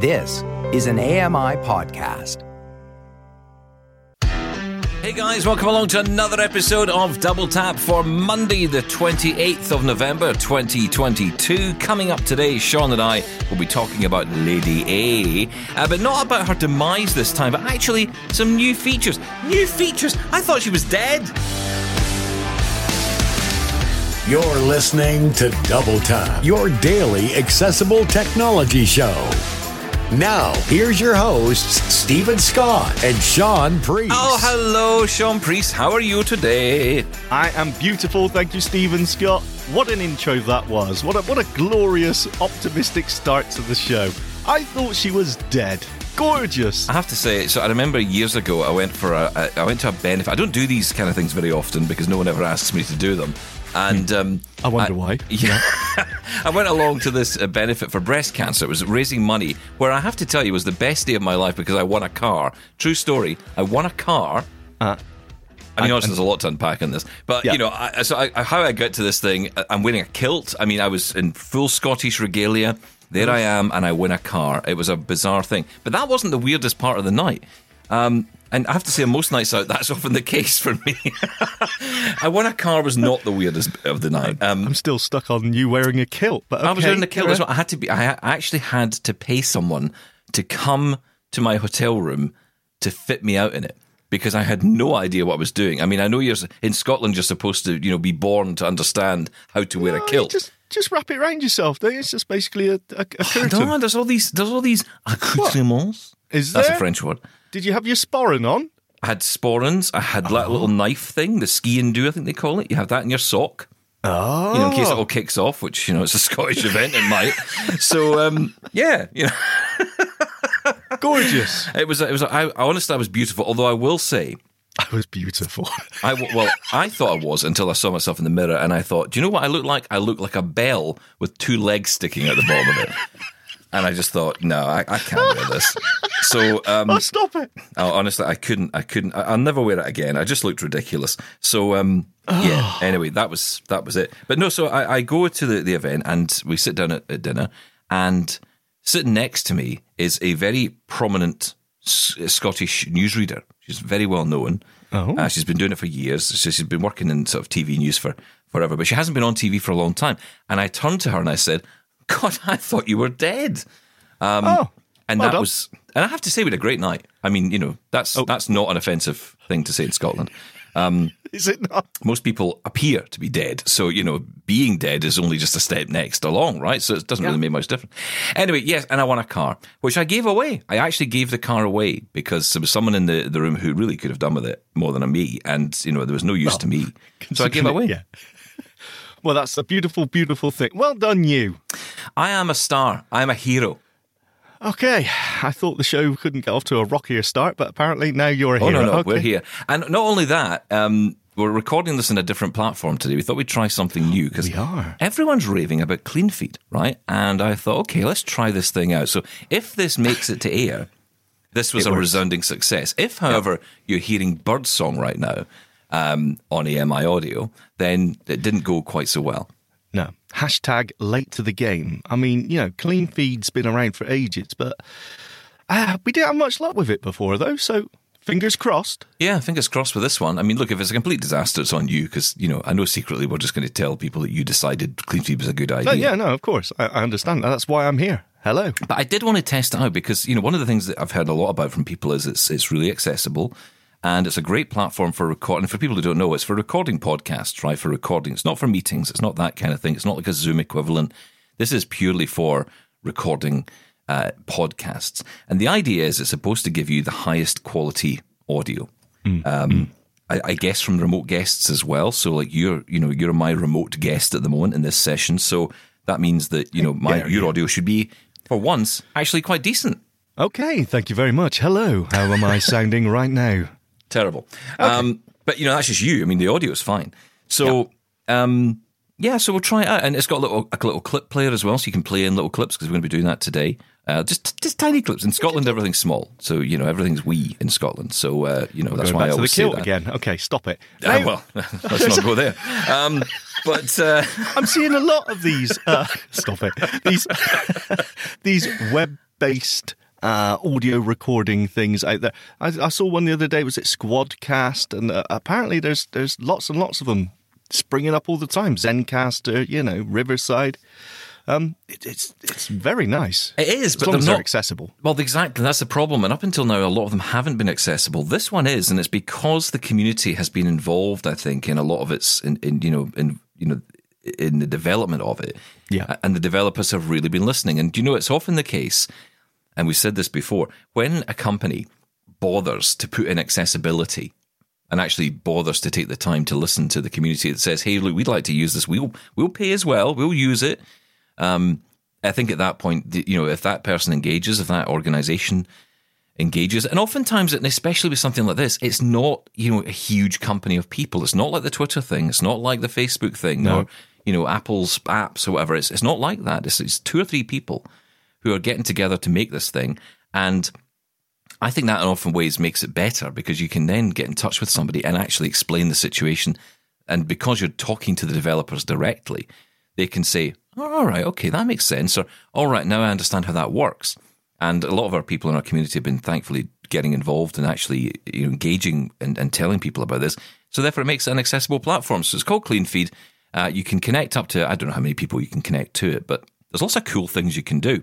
This is an AMI podcast. Hey guys, welcome along to another episode of Double Tap for Monday, the 28th of November 2022. Coming up today, Sean and I will be talking about Lady A, uh, but not about her demise this time, but actually some new features. New features? I thought she was dead. You're listening to Double Tap, your daily accessible technology show. Now, here's your hosts, Stephen Scott and Sean Priest. Oh, hello, Sean Priest. How are you today? I am beautiful, thank you, Stephen Scott. What an intro that was. What a, what a glorious, optimistic start to the show. I thought she was dead. Gorgeous. I have to say, so I remember years ago, I went for a, I went to a benefit. I don't do these kind of things very often because no one ever asks me to do them. And um, I wonder why. Yeah, I went along to this uh, benefit for breast cancer. It was raising money, where I have to tell you was the best day of my life because I won a car. True story. I won a car. Uh, I mean, honestly, there's a lot to unpack in this, but Yeah. you know, I, so I, how I got to this thing, I- I'm winning a kilt. I mean, I was in full Scottish regalia. There I am, and I win a car. It was a bizarre thing, but that wasn't the weirdest part of the night. Um, and I have to say, on most nights out, that's often the case for me. I won a car was not the weirdest bit of the night. Um, I'm still stuck on you wearing a kilt, but I was okay. wearing the kilt as well. I had to be. I actually had to pay someone to come to my hotel room to fit me out in it because I had no idea what I was doing. I mean, I know you're in Scotland. You're supposed to, you know, be born to understand how to wear No, a kilt. Just, just wrap it around yourself. Don't you? It's just basically a, a, a curtain. no, there's all these. There's all these accoutrements. Is That's there? a French word. Did you have your sporran on? I had sporrans. I had that Oh. little knife thing, the sgian dubh, I think they call it. You have that in your sock. Oh. You know, in case it all kicks off, which you know it's a Scottish event, it might. So, um, yeah, you know, Gorgeous. It was. It was. I, I honestly, I was beautiful. Although I will say, I was beautiful. I well, I thought I was until I saw myself in the mirror, and I thought, do you know what I look like? I look like a bell with two legs sticking out the bottom of it. And I just thought, no, I, I can't wear this. So, um, oh, stop it. oh, honestly, I couldn't. I couldn't. I, I'll never wear it again. I just looked ridiculous. So, um, yeah. Anyway, that was that was it. But no, so I, I go to the, the event and we sit down at, at dinner, and sitting next to me is a very prominent S- Scottish newsreader. She's very well known. Oh. Uh, she's been doing it for years. So she's been working in sort of TV news for forever, but she hasn't been on TV for a long time. And I turned to her and I said, "God, I thought you were dead." Um, oh. And well that done. was, and I have to say, we had a great night. I mean, you know, that's Oh. that's not an offensive thing to say in Scotland. Um, is it not? Most people appear to be dead, so you know, being dead is only just a step next along, right? So it doesn't really make much difference. Anyway, yes, and I won a car, which I gave away. I actually gave the car away because there was someone in the, the room who really could have done with it more than a me, and you know, there was no use to me, so I gave it away. Yeah. Well, that's a beautiful, beautiful thing. Well done, you. I am a star. I am a hero. Okay, I thought the show couldn't get off to a rockier start, but apparently now you're a Oh hero. no, no, Okay. we're here, and not only that, um, we're recording this in a different platform today. We thought we'd try something new because We are. everyone's raving about clean feed, right? And I thought, okay, let's try this thing out. So if this makes it to air, this was It a works. resounding success. If, however, you're hearing birdsong right now um, on AMI audio, then it didn't go quite so well. Hashtag late to the game. I mean, you know, clean feed's been around for ages, but uh, we didn't have much luck with it before, though. So fingers crossed. Yeah, fingers crossed with this one. I mean, look, if it's a complete disaster, it's on you because you know I know secretly we're just going to tell people that you decided clean feed was a good idea. Oh, yeah, no, of course. I, I understand. That's why I'm here. Hello. But I did want to test it out because you know one of the things that I've heard a lot about from people is it's it's really accessible and it's a great platform for recording. For people who don't know, it's for recording podcasts, right? For recording, it's not for meetings. It's not that kind of thing. It's not like a Zoom equivalent. This is purely for recording uh, podcasts. And the idea is it's supposed to give you the highest quality audio. Um, I, I guess from remote guests as well. So like you're, you know, you're my remote guest at the moment in this session. So that means that you know my Yeah, your yeah. audio should be for once actually quite decent. Okay, thank you very much. Hello. How am I sounding right now? Terrible. Um, but you know that's just you. I mean the audio is fine. So um, yeah, so we'll try it out, and it's got a little a little clip player as well, so you can play in little clips because we're going to be doing that today. Uh, just just tiny clips. In Scotland, everything's small, so you know everything's wee in Scotland. So uh, you know that's why I back to the always kilt again. Okay, stop it. Now, well, let's not go there. Um, but uh, I'm seeing a lot of these. Uh, stop it. These these web based uh, audio recording things out there. I, I, saw one the other day. Was it Squadcast? And uh, apparently, there's there's lots and lots of them springing up all the time. Zencastr, you know, Riverside. Um, it, it's it's very nice. It is, but they're not accessible. Well, exactly. That's the problem. And up until now, a lot of them haven't been accessible. This one is, and it's because the community has been involved. I think in a lot of its, in, in you know, in you know, in the development of it. Yeah. And the developers have really been listening. And you know, it's often the case, and we said this before, when a company bothers to put in accessibility and actually bothers to take the time to listen to the community that says, "Hey, look, we'd like to use this. We'll we'll pay as well. We'll use it." Um, I think at that point, you know, if that person engages, if that organization engages, and oftentimes, and especially with something like this, it's not you know a huge company of people. It's not like the Twitter thing. It's not like the Facebook thing, No. or you know Apple's apps or whatever. It's it's not like that. It's, it's two or three people who are getting together to make this thing, and I think that in often ways makes it better because you can then get in touch with somebody and actually explain the situation. And because you're talking to the developers directly, they can say, oh, all right, okay, that makes sense. Or, all right, now I understand how that works. And a lot of our people in our community have been thankfully getting involved and actually you know, engaging and, and telling people about this. So therefore, it makes it an accessible platform. So it's called Clean Feed. Uh, you can connect up to, I don't know how many people you can connect to it, but there's lots of cool things you can do.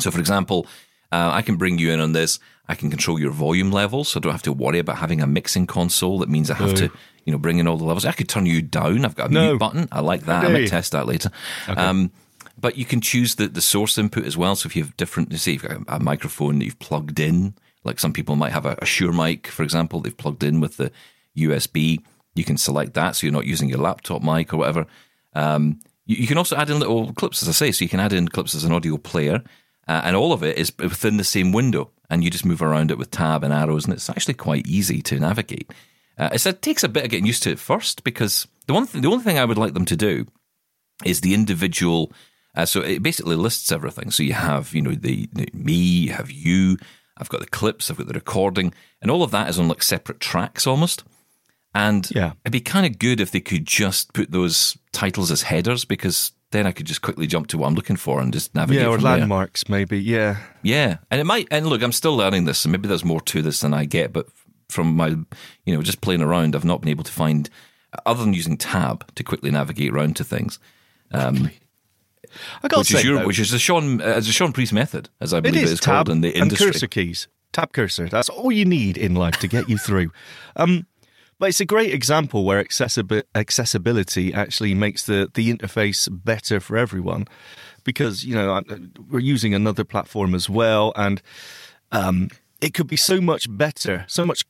So, for example, uh, I can bring you in on this. I can control your volume levels, so I don't have to worry about having a mixing console. That means I have to, you know, bring in all the levels. I could turn you down. I've got a No. mute button. I like that. I Okay. might test that later. Um, but you can choose the, the source input as well. So if you have different, say you've got a, a microphone that you've plugged in, like some people might have a, a Shure mic, for example, they've plugged in with the USB. You can select that, so you're not using your laptop mic or whatever. Um, you, you can also add in little clips, as I say. So you can add in clips as an audio player, uh, and all of it is within the same window, and you just move around it with tab and arrows, and it's actually quite easy to navigate. Uh, it's, it takes a bit of getting used to it first because the one thing, the only thing I would like them to do is the individual. Uh, so it basically lists everything. So you have, you know, the, the me, you have you. I've got the clips, I've got the recording, and all of that is on like separate tracks almost. And Yeah. it'd be kind of good if they could just put those titles as headers because then I could just quickly jump to what I'm looking for and just navigate. Yeah, or from there. landmarks, maybe. Yeah. Yeah, and it might. And look, I'm still learning this, and maybe there's more to this than I get. But from my, you know, just playing around, I've not been able to find, other than using tab to quickly navigate around to things, I got which is say, your, though, which is the Sean, uh, the Sean Priest method, as I believe it is is tab called in the and industry. cursor keys. Tab cursor. That's all you need in life to get you through. Um, but it's a great example where accessibi- accessibility actually makes the, the interface better for everyone. Because, you know, we're using another platform as well and um, it could be so much better, so much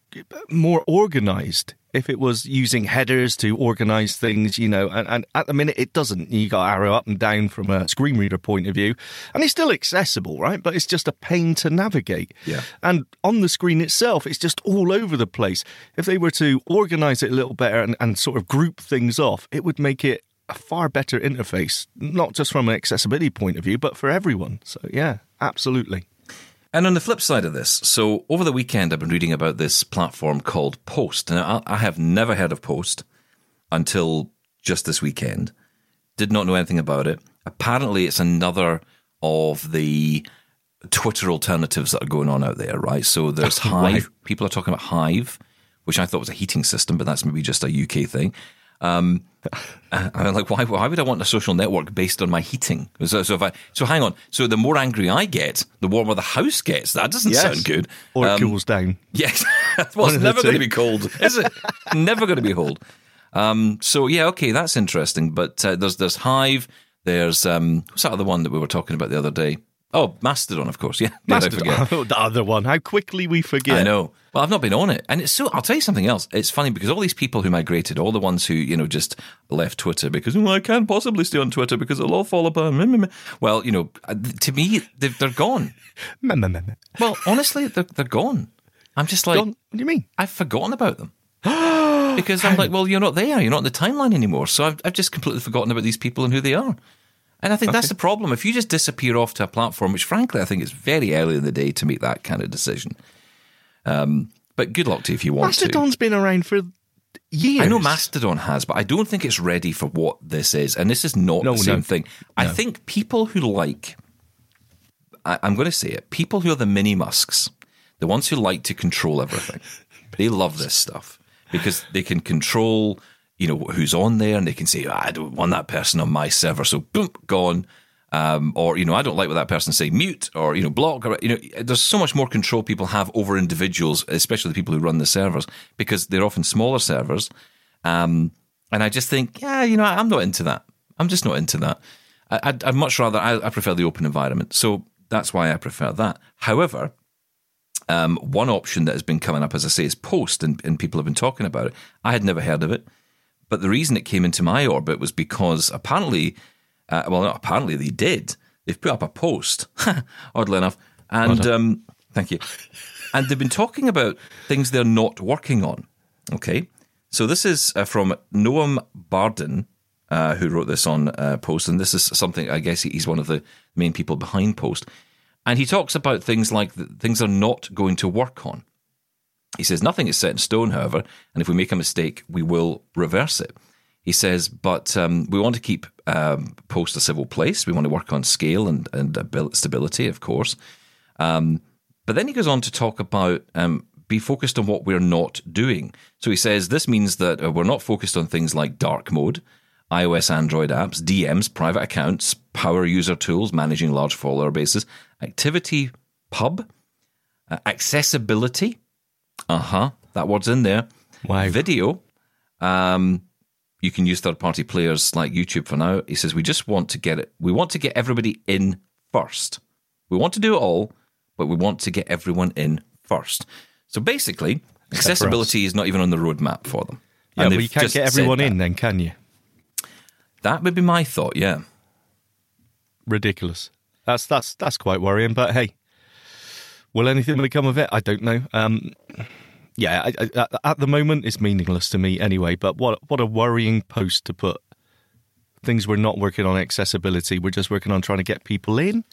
more organized if it was using headers to organize things, you know, and, and at the minute it doesn't. You got arrow up and down from a screen reader point of view, and it's still accessible, right? But it's just a pain to navigate. Yeah. And on the screen itself, it's just all over the place. If they were to organize it a little better and, and sort of group things off, it would make it a far better interface, not just from an accessibility point of view, but for everyone. So, yeah, absolutely. And on the flip side of this, so over the weekend, I've been reading about this platform called Post. Now, I I have never heard of Post until just this weekend. Did not know anything about it. Apparently, it's another of the Twitter alternatives that are going on out there, right? So there's Hive. People are talking about Hive, which I thought was a heating system, but that's maybe just a UK thing. Um, I'm like, why? Why would I want a social network based on my heating? So, so if I, so hang on. So the more angry I get, the warmer the house gets. That doesn't sound good. Or it Um, cools down. Yes. well, it's never going to be cold, is it? never going to be cold. Um, so yeah, okay, that's interesting. But uh, there's there's Hive. There's um, what's that other one that we were talking about the other day? Oh, Mastodon, of course. Yeah, Did I forget? Mastodon. the other one. How quickly we forget. I know. Well, I've not been on it, and it's so. I'll tell you something else. It's funny because all these people who migrated, all the ones who you know just left Twitter because oh, I can't possibly stay on Twitter because it'll all fall apart. Meh, meh, meh." Well, you know, uh, to me, they're, they're gone. Well, honestly, they're they're gone. I'm just like Gone? What do you mean? I've forgotten about them. because I'm like, well, you're not there. You're not in the timeline anymore. So I've, I've just completely forgotten about these people and who they are. And I think that's the problem. If you just disappear off to a platform, which frankly I think is very early in the day to make that kind of decision. Um, but good luck to you if you want to. Mastodon's been around for years. I know Mastodon has, but I don't think it's ready for what this is. And this is not No, the same no. thing. I think people who like I, I'm going to say it. People who are the mini musks, the ones who like to control everything, they love this stuff because they can control, you know, who's on there and they can say, I don't want that person on my server. So boom, gone. Um, or, you know, I don't like what that person say, mute or, you know, block or, you know, there's so much more control people have over individuals, especially the people who run the servers because they're often smaller servers. Um, and I just think, yeah, you know, I'm not into that. I'm just not into that. I, I'd, I'd much rather, I, I prefer the open environment. So that's why I prefer that. However, um, one option that has been coming up, as I say, is Post, and, and people have been talking about it. I had never heard of it, but the reason it came into my orbit was because apparently, uh, well, not apparently, they did. They've put up a post, oddly enough, and um, thank you. And they've been talking about things they're not working on. Okay, so this is uh, from Noam Bardin, uh, who wrote this on uh, Post, and this is something I guess he's one of the main people behind Post. And he talks about things like the, things are not going to work on. He says nothing is set in stone, however, and if we make a mistake, we will reverse it. He says, but um, we want to keep um, Post a civil place. We want to work on scale and, and stability, of course. Um, but then he goes on to talk about um, be focused on what we're not doing. So he says this means that uh, we're not focused on things like dark mode, iOS, Android apps, DMs, private accounts, power user tools, managing large follower bases, activity pub, uh, accessibility. Uh huh. That word's in there. Wow. Video. Um, you can use third party players like YouTube for now. He says we just want to get it. We want to get everybody in first. We want to do it all, but we want to get everyone in first. So basically, accessibility is not even on the roadmap for them. Yeah, And but you can't get everyone in, then, can you? That would be my thought. Yeah. Ridiculous. That's that's that's quite worrying. But hey, will anything become of it? I don't know. Um, yeah, I, I, at- the moment, it's meaningless to me anyway. But what what a worrying post to put. Things we're not working on accessibility. We're just working on trying to get people in.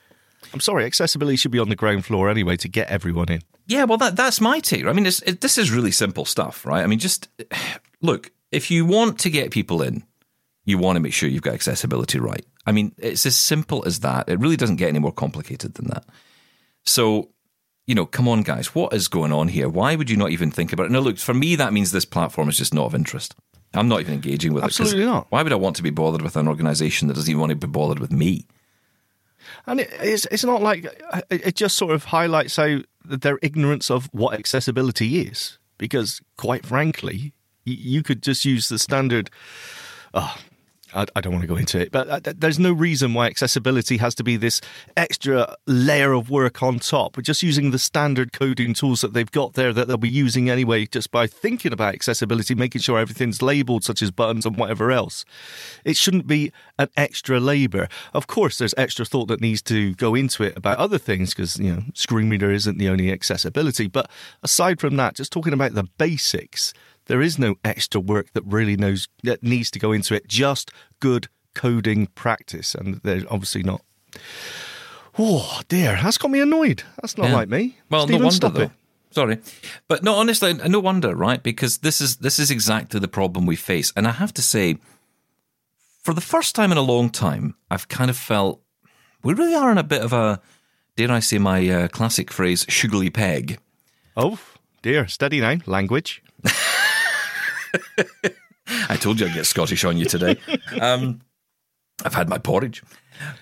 I'm sorry, accessibility should be on the ground floor anyway to get everyone in. Yeah, well, that that's my take. I mean, it, this is really simple stuff, right? I mean, just look. If you want to get people in, you want to make sure you've got accessibility right. I mean, it's as simple as that. It really doesn't get any more complicated than that. So, you know, come on, guys, what is going on here? Why would you not even think about it? Now, look, for me, that means this platform is just not of interest. I'm not even engaging with it. Absolutely not. Why would I want to be bothered with an organization that doesn't even want to be bothered with me? And it, it's it's not like it it just sort of highlights how their ignorance of what accessibility is. Because quite frankly, you could just use the standard. Oh, I, I don't want to go into it, but uh, th- there's no reason why accessibility has to be this extra layer of work on top. We're just using the standard coding tools that they've got there that they'll be using anyway, just by thinking about accessibility, making sure everything's labeled, such as buttons and whatever else. It shouldn't be an extra labor. Of course, there's extra thought that needs to go into it about other things because, you know, screen reader isn't the only accessibility. But aside from that, just talking about the basics, there is no extra work that really knows that needs to go into it. Just good coding practice. And they're obviously not. Oh, dear. That's got me annoyed. That's not Yeah. like me. Well, Stephen, no wonder though. it. Sorry, but no, honestly, no wonder, right? Because this is this is exactly the problem we face, and I have to say, for the first time in a long time, I've kind of felt we really are in a bit of a, dare I say, my uh, classic phrase, shoogly peg. Oh, dear. Steady now. Language. I told you I'd get Scottish on you today. Um, I've had my porridge.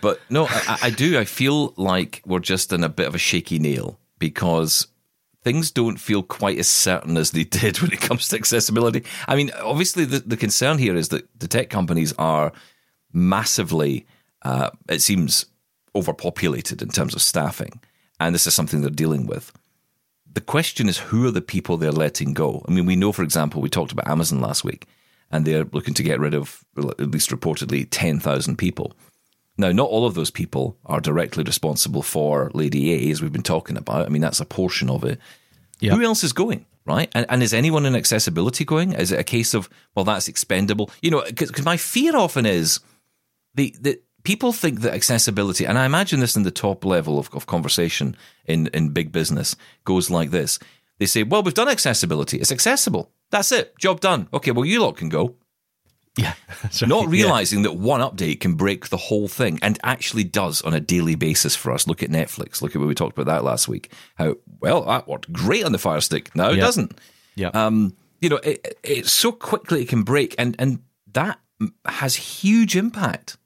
But no, I, I do. I feel like we're just in a bit of a shaky nail because things don't feel quite as certain as they did when it comes to accessibility. I mean, obviously, the, the concern here is that the tech companies are massively, uh, it seems, overpopulated in terms of staffing. And this is something they're dealing with. The question is, who are the people they're letting go? I mean, we know, for example, we talked about Amazon last week, and they're looking to get rid of, at least reportedly, 10,000 people. Now, not all of those people are directly responsible for Lady A, as we've been talking about. I mean, that's a portion of it. Who else is going, right? And, and is anyone in accessibility going? Is it a case of, well, that's expendable? You know, because my fear often is the, the people think that accessibility, and I imagine this in the top level of, of conversation in, in big business, goes like this. They say, well, we've done accessibility. It's accessible. That's it. Job done. Okay, well, you lot can go. Yeah, right, not yeah. realizing that one update can break the whole thing and actually does on a daily basis for us. Look at Netflix. Look at what we talked about that last week. How, well, that worked great on the Fire Stick. Now it Yeah. doesn't. Yeah. Um, you know, it, it so quickly it can break, and and that has huge impact.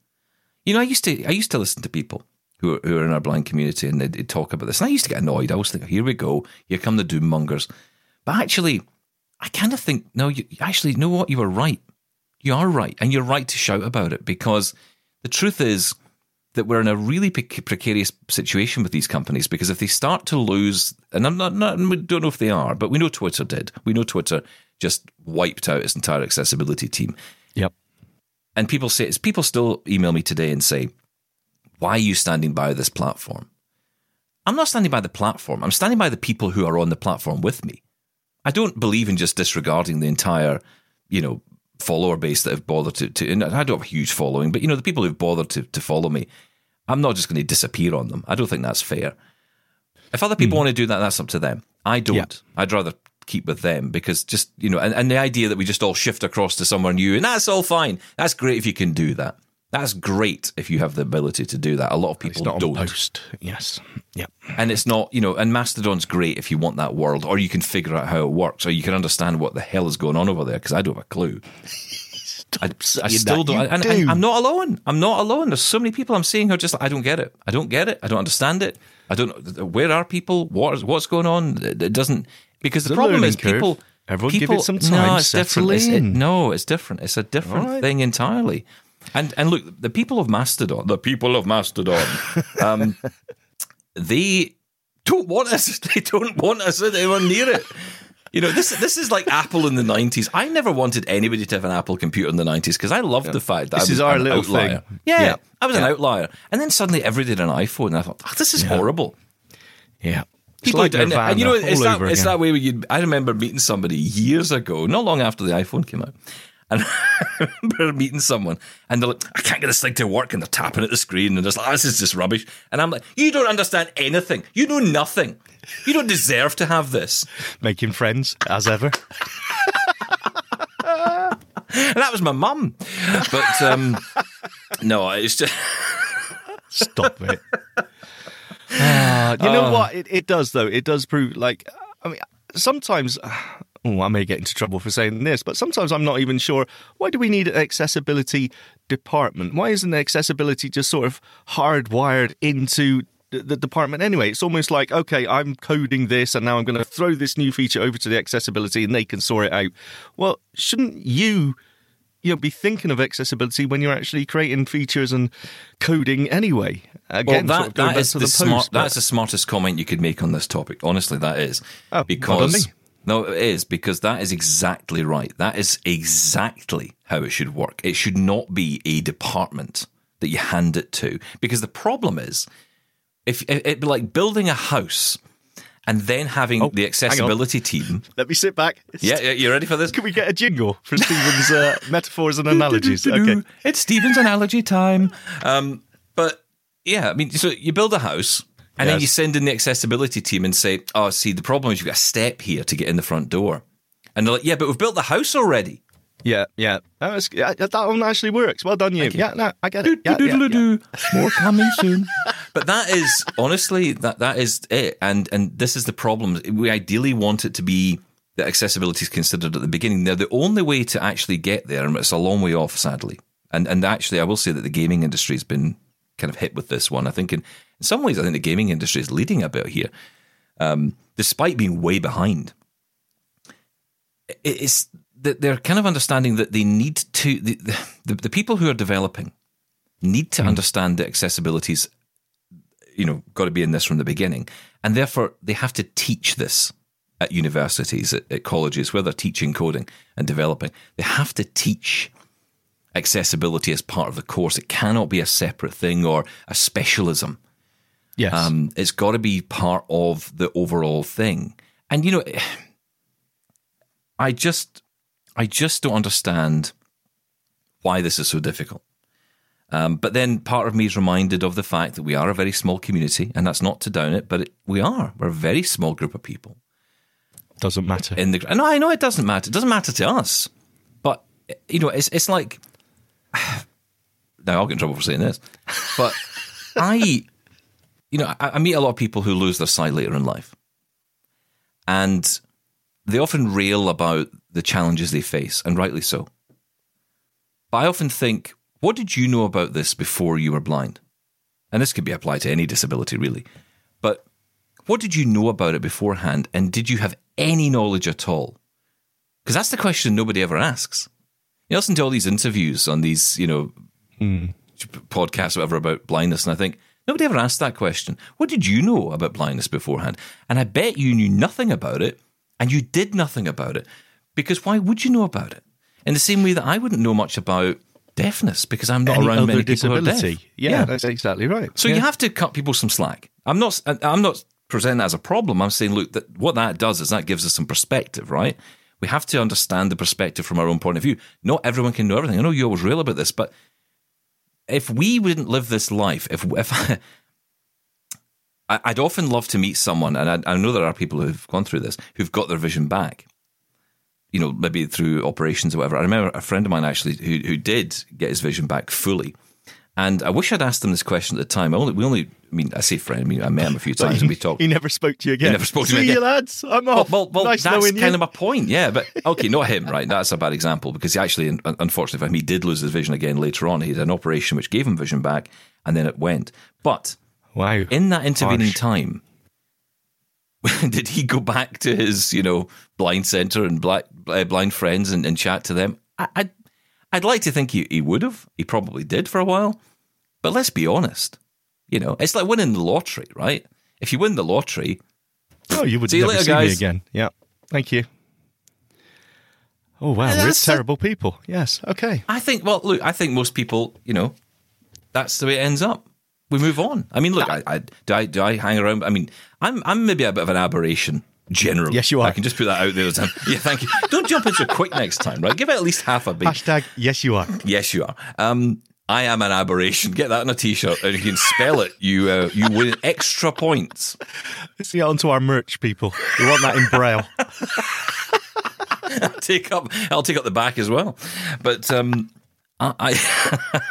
You know, I used to I used to listen to people who are, who are in our blind community, and they'd, talk about this, and I used to get annoyed. I was thinking, here we go, here come the doom mongers. But actually, I kind of think, no, you actually you know what, you were right. You are right, and you're right to shout about it because the truth is that we're in a really pre- precarious situation with these companies because if they start to lose, and I'm not, not, we don't know if they are, but we know Twitter did. We know Twitter just wiped out its entire accessibility team. And people say, it's people still email me today and say, why are you standing by this platform? I'm not standing by the platform. I'm standing by the people who are on the platform with me. I don't believe in just disregarding the entire, you know, follower base that have bothered to, to and I don't have a huge following, but you know, the people who've bothered to, to follow me, I'm not just going to disappear on them. I don't think that's fair. If other people hmm. want to do that, that's up to them. I don't. Yeah. I'd rather keep with them because just, you know, and, and the idea that we just all shift across to somewhere new and that's all fine. That's great if you can do that. That's great if you have the ability to do that. A lot of people don't. post. Yes. Yep. And it's not, you know, and Mastodon's great if you want that world, or you can figure out how it works, or you can understand what the hell is going on over there, because I don't have a clue. I, I still don't. And, do. and I'm not alone. I'm not alone. There's so many people I'm seeing who are just like, I don't get it. I don't get it. I don't understand it. I don't. Where are people? What is, what's going on? It doesn't. Because the a problem is curve. people. Everyone give it people, some No, it's different. It's- it- no, it's different. It's a different All right. thing entirely. And and look, the people of Mastodon, the people of Mastodon, um, they don't want us. They don't want us anywhere near it. You know, this this is like Apple in the nineties. I never wanted anybody to have an Apple computer in the nineties because I loved the fact that This I was is our an little outlier. thing. Yeah, Yeah. I was an outlier, and then suddenly everybody had an iPhone, and I thought, oh, this is horrible. Yeah. People like and, and you know, it's that, it's again. that way. You, I remember meeting somebody years ago, not long after the iPhone came out, and I remember meeting someone, and they're like, "I can't get this thing to work," and they're tapping at the screen, and they're like, "Oh, "This is just rubbish," and I'm like, "You don't understand anything. You know nothing. You don't deserve to have this." Making friends, as ever. And that was my mum, but um, no, it's just. Stop it. You know oh. what? It, it does, though. It does prove, like, I mean, sometimes. Oh, I may get into trouble for saying this, but sometimes I'm not even sure. Why do we need an accessibility department? Why isn't accessibility just sort of hardwired into the department anyway? It's almost like, okay, I'm coding this and now I'm going to throw this new feature over to the accessibility and they can sort it out. Well, shouldn't you you know, be thinking of accessibility when you're actually creating features and coding anyway. Again, well, sort of that, that is the, the, smart. but- That's the smartest comment you could make on this topic. Honestly, that is Oh, because no, it is because that is exactly right. That is exactly how it should work. It should not be a department that you hand it to because the problem is if it- it'd be like building a house and then having Oh, the accessibility team. Let me sit back. Yeah, yeah, you ready for this? Can we get a jingle for Stephen's uh, metaphors and analogies? Okay. It's Stephen's analogy time. Um, but yeah, I mean, so you build a house and then you send in the accessibility team and say, oh, see, the problem is you've got a step here to get in the front door. And they're like, yeah, but we've built the house already. Yeah, yeah. That, was, yeah, that one actually works. Well done, you. Yeah, no, I get it. Yeah, yeah, yeah. More coming soon. But that is honestly that that is it, and and this is the problem. We ideally want it to be that accessibility is considered at the beginning. Now, the only way to actually get there, and it's a long way off, sadly. And and actually, I will say that the gaming industry has been kind of hit with this one. I think in, in some ways, I think the gaming industry is leading a bit here, um, despite being way behind. It's that they're kind of understanding that they need to the, the the people who are developing need to understand that accessibilities you know got to be in this from the beginning. And therefore they have to teach this at universities at, at colleges where they're teaching coding and developing. They have to teach accessibility as part of the course. It cannot be a separate thing or a specialism. Yes. um, it's got to be part of the overall thing. And you know, I just, I just don't understand why this is so difficult. Um, but then part of me is reminded of the fact that we are a very small community, and that's not to down it, but it, we are. We're a very small group of people Doesn't matter. in the. No, I know it doesn't matter. It doesn't matter to us, but you know, it's it's like now I'll get in trouble for saying this, but I, you know, I, I meet a lot of people who lose their sight later in life, and they often rail about the challenges they face, and rightly so. But I often think, what did you know about this before you were blind? And this could be applied to any disability, really. But what did you know about it beforehand? And did you have any knowledge at all? Because that's the question nobody ever asks. You listen to all these interviews on these, you know, mm. podcasts, whatever, about blindness, and I think nobody ever asked that question. What did you know about blindness beforehand? And I bet you knew nothing about it, and you did nothing about it. Because why would you know about it? In the same way that I wouldn't know much about deafness because I'm not Any around many disability. people who are deaf. Yeah, yeah, that's exactly right. So yeah. you have to cut people some slack. I'm not. I'm not presenting that as a problem. I'm saying, look, that what that does is that gives us some perspective, right? We have to understand the perspective from our own point of view. Not everyone can know everything. I know you always rail about this, but if we wouldn't live this life, if if I, I'd often love to meet someone, and I, I know there are people who've gone through this who've got their vision back. You know, maybe through operations or whatever. I remember a friend of mine actually who who did get his vision back fully and I wish I'd asked him this question at the time. I only, we only, I mean, I say friend, I mean, I met him a few times and we talked. He never spoke to you again. He never spoke to See me again. you lads, I'm off. Well, well, well nice that's kind you. of my point, yeah. But okay, not him, right? That's a bad example because he actually, unfortunately for him, he did lose his vision again later on. He had an operation which gave him vision back and then it went. But wow. in that intervening Harsh. time, did he go back to his, you know, blind centre and black, uh, blind friends and, and chat to them? I, I'd, I'd like to think he, he would have. He probably did for a while. But let's be honest. You know, it's like winning the lottery, right? If you win the lottery, Oh, you would See you never later, see me again. Yeah. Thank you. Oh wow, Yeah, we're the- terrible people. Yes. Okay. I think, well, look, I think most people, you know, that's the way it ends up. We move on. I mean, look, I, I do I do I hang around? I mean, I'm I'm maybe a bit of an aberration generally. Yes, you are. I can just put that out there. Yeah, thank you. Don't jump in so quick next time, right? Give it at least half a beat. Hashtag yes, you are. Yes, you are. Um, I am an aberration. Get that on a t-shirt, and you can spell it. You uh, you win extra points. Let's get onto our merch, people. We want that in braille. take up. I'll take up the back as well. But um, I, I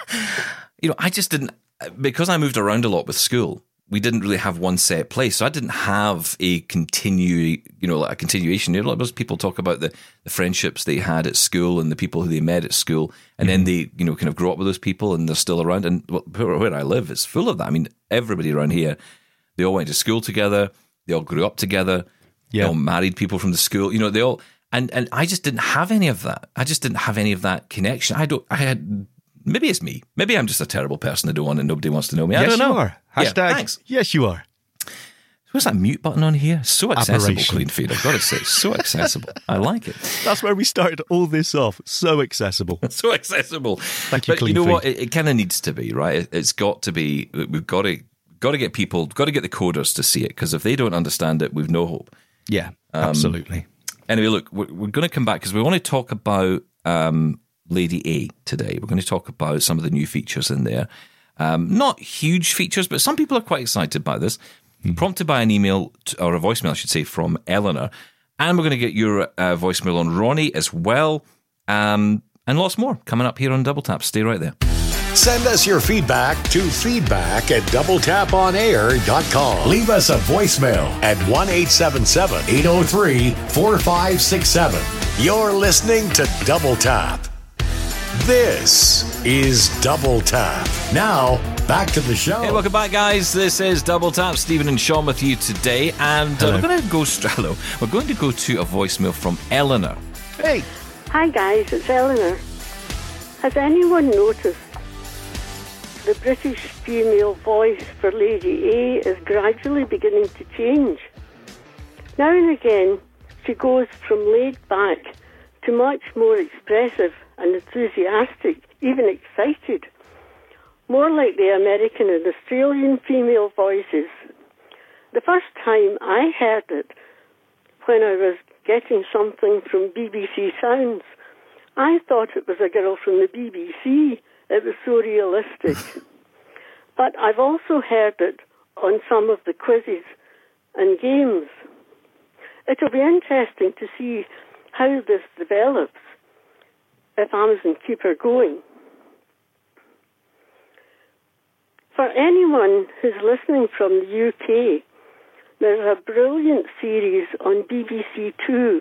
you know, I just didn't because I moved around a lot with school. We didn't really have one set place, so I didn't have a continue, you know, like a continuation. You know, like most people talk about the, the friendships they had at school and the people who they met at school, and then mm-hmm. they, you know, kind of grow up with those people and they're still around. And where, where I live is full of that. I mean, everybody around here, they all went to school together, they all grew up together, Yeah. they all married people from the school. You know, they all and and I just didn't have any of that. I just didn't have any of that connection. I don't. I had. Maybe it's me. Maybe I'm just a terrible person to do one and nobody wants to know me. I yes, don't know. you are. Yeah, Hashtag thanks. yes, you are. What's that mute button on here? So accessible, Aberration. clean feed. I've got to say, so accessible. I like it. That's where we started all this off. So accessible. So accessible. Thank you, But you know Feed. what? It, it kind of needs to be right. It, it's got to be. We've got to got to get people. Got to get the coders to see it because if they don't understand it, we've no hope. Yeah, Um, absolutely. Anyway, look, we're, we're going to come back because we want to talk about um, Lady A today. We're going to talk about some of the new features in there. Um, not huge features, but some people are quite excited by this. Prompted by an email, to, or a voicemail, I should say, from Eleanor. And we're going to get your uh, voicemail on Ronnie as well. Um, and lots more coming up here on Double Tap. Stay right there. Send us your feedback to feedback at doubletaponair.com. Leave us a voicemail at 1 877 803 4567. You're listening to Double Tap. This is Double Tap. Now, back to the show. Hey, welcome back, guys. This is Double Tap. Stephen and Sean with you today, and uh, we're going to go. st- Hello. We're going to go to a voicemail from Eleanor. Hey, Hi guys, it's Eleanor. Has anyone noticed the British female voice for Lady A is gradually beginning to change? Now and again, she goes from laid back to much more expressive and enthusiastic, even excited. More like the American and Australian female voices. The first time I heard it when I was getting something from BBC Sounds. I thought it was a girl from the BBC. It was so realistic. but I've also heard it on some of the quizzes and games. It'll be interesting to see how this develops. If Amazon keep her going. For anyone who's listening from the UK, there's a brilliant series on BBC Two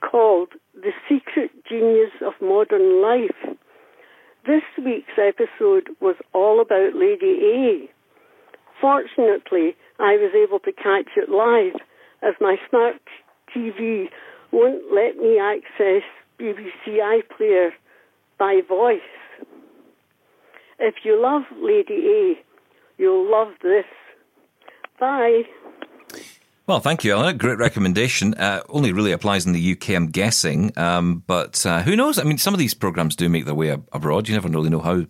called The Secret Genius of Modern Life. This week's episode was all about Lady A. Fortunately, I was able to catch it live as my smart TV won't let me access BBC iPlayer by voice. If you love Lady A, you'll love this. Bye. Well, thank you, Ellen. Great recommendation. Uh, only really applies in the UK, I'm guessing. Um, but uh, who knows? I mean, some of these programs do make their way ab- abroad. You never really know how.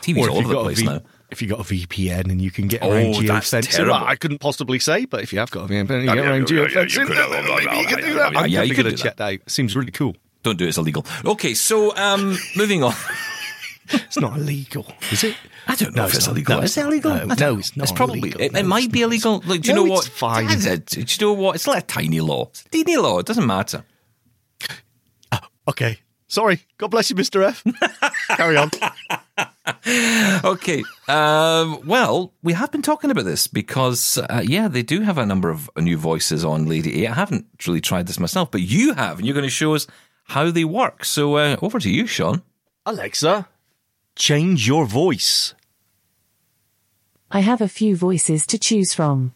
TV's Or all over the place V- now. If you got a VPN and you can get Oh, around that's geofencing, well, I couldn't possibly say, but if you have got a VPN, you Yeah, get around yeah, yeah, geofencing, you could, then maybe you can do that. yeah, I'm yeah, you definitely could going do to check that out. Seems really cool. Don't do it, it's illegal. Okay, so um, moving on. It's not illegal, is it? I don't know No, if it's it's not. illegal. No, is it illegal? no, no, it's not probably. illegal. It, it No, might be not. illegal. Like, do you No, know what? it's fine. Do you know what? It's like a tiny law. It's a teeny law. It doesn't matter. Okay. Sorry. God bless you, Mr. F. Carry on. Okay. Um, well, we have been talking about this because, uh, yeah, they do have a number of new voices on Lady A. I haven't really tried this myself, but you have, and you're going to show us how they work. So uh, over to you, Sean. Alexa, change your voice. I have a few voices to choose from.